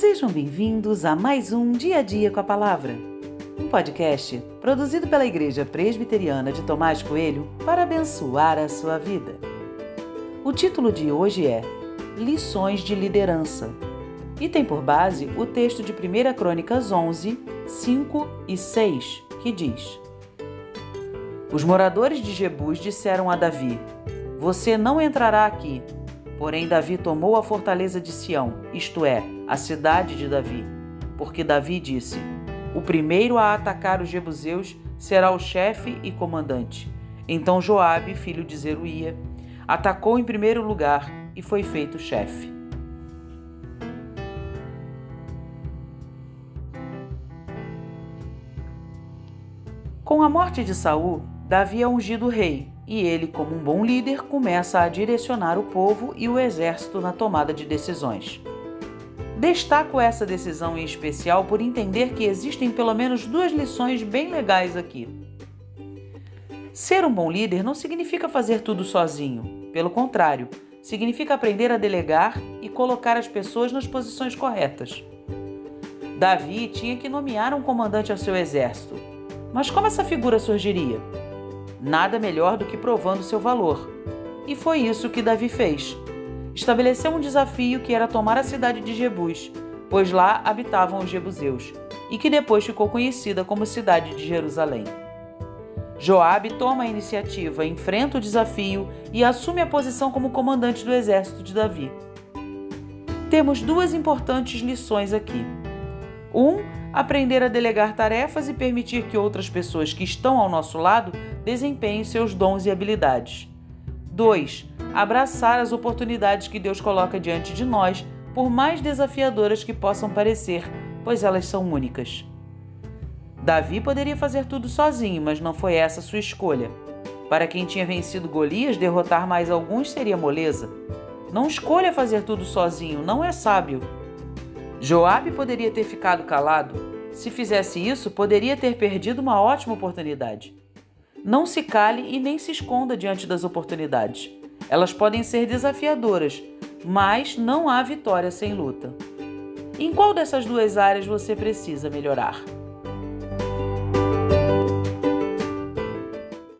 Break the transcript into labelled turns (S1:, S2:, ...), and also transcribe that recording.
S1: Sejam bem-vindos a mais um Dia a Dia com a Palavra, um podcast produzido pela Igreja Presbiteriana de Tomás Coelho para abençoar a sua vida. O título de hoje é Lições de Liderança e tem por base o texto de 1 Crônicas 11, 5 e 6, que diz: Os moradores de Jebus disseram a Davi: Você não entrará aqui Porém, Davi tomou a fortaleza de Sião, isto é, a cidade de Davi, porque Davi disse: O primeiro a atacar os jebuseus será o chefe e comandante. Então Joabe, filho de Zeruia, atacou em primeiro lugar e foi feito chefe. Com a morte de Saul, Davi é ungido rei e ele, como um bom líder, começa a direcionar o povo e o exército na tomada de decisões. Destaco essa decisão em especial por entender que existem pelo menos duas lições bem legais aqui. Ser um bom líder não significa fazer tudo sozinho, pelo contrário, significa aprender a delegar e colocar as pessoas nas posições corretas. Davi tinha que nomear um comandante ao seu exército. Mas como essa figura surgiria? nada melhor do que provando seu valor. E foi isso que Davi fez. Estabeleceu um desafio que era tomar a cidade de Jebus, pois lá habitavam os jebuseus, e que depois ficou conhecida como cidade de Jerusalém. Joabe toma a iniciativa, enfrenta o desafio e assume a posição como comandante do exército de Davi. Temos duas importantes lições aqui. Um, aprender a delegar tarefas e permitir que outras pessoas que estão ao nosso lado desempenhem seus dons e habilidades. 2. Abraçar as oportunidades que Deus coloca diante de nós, por mais desafiadoras que possam parecer, pois elas são únicas. Davi poderia fazer tudo sozinho, mas não foi essa sua escolha. Para quem tinha vencido Golias, derrotar mais alguns seria moleza. Não escolha fazer tudo sozinho, não é sábio. Joabe poderia ter ficado calado. Se fizesse isso, poderia ter perdido uma ótima oportunidade. Não se cale e nem se esconda diante das oportunidades. Elas podem ser desafiadoras, mas não há vitória sem luta. Em qual dessas duas áreas você precisa melhorar?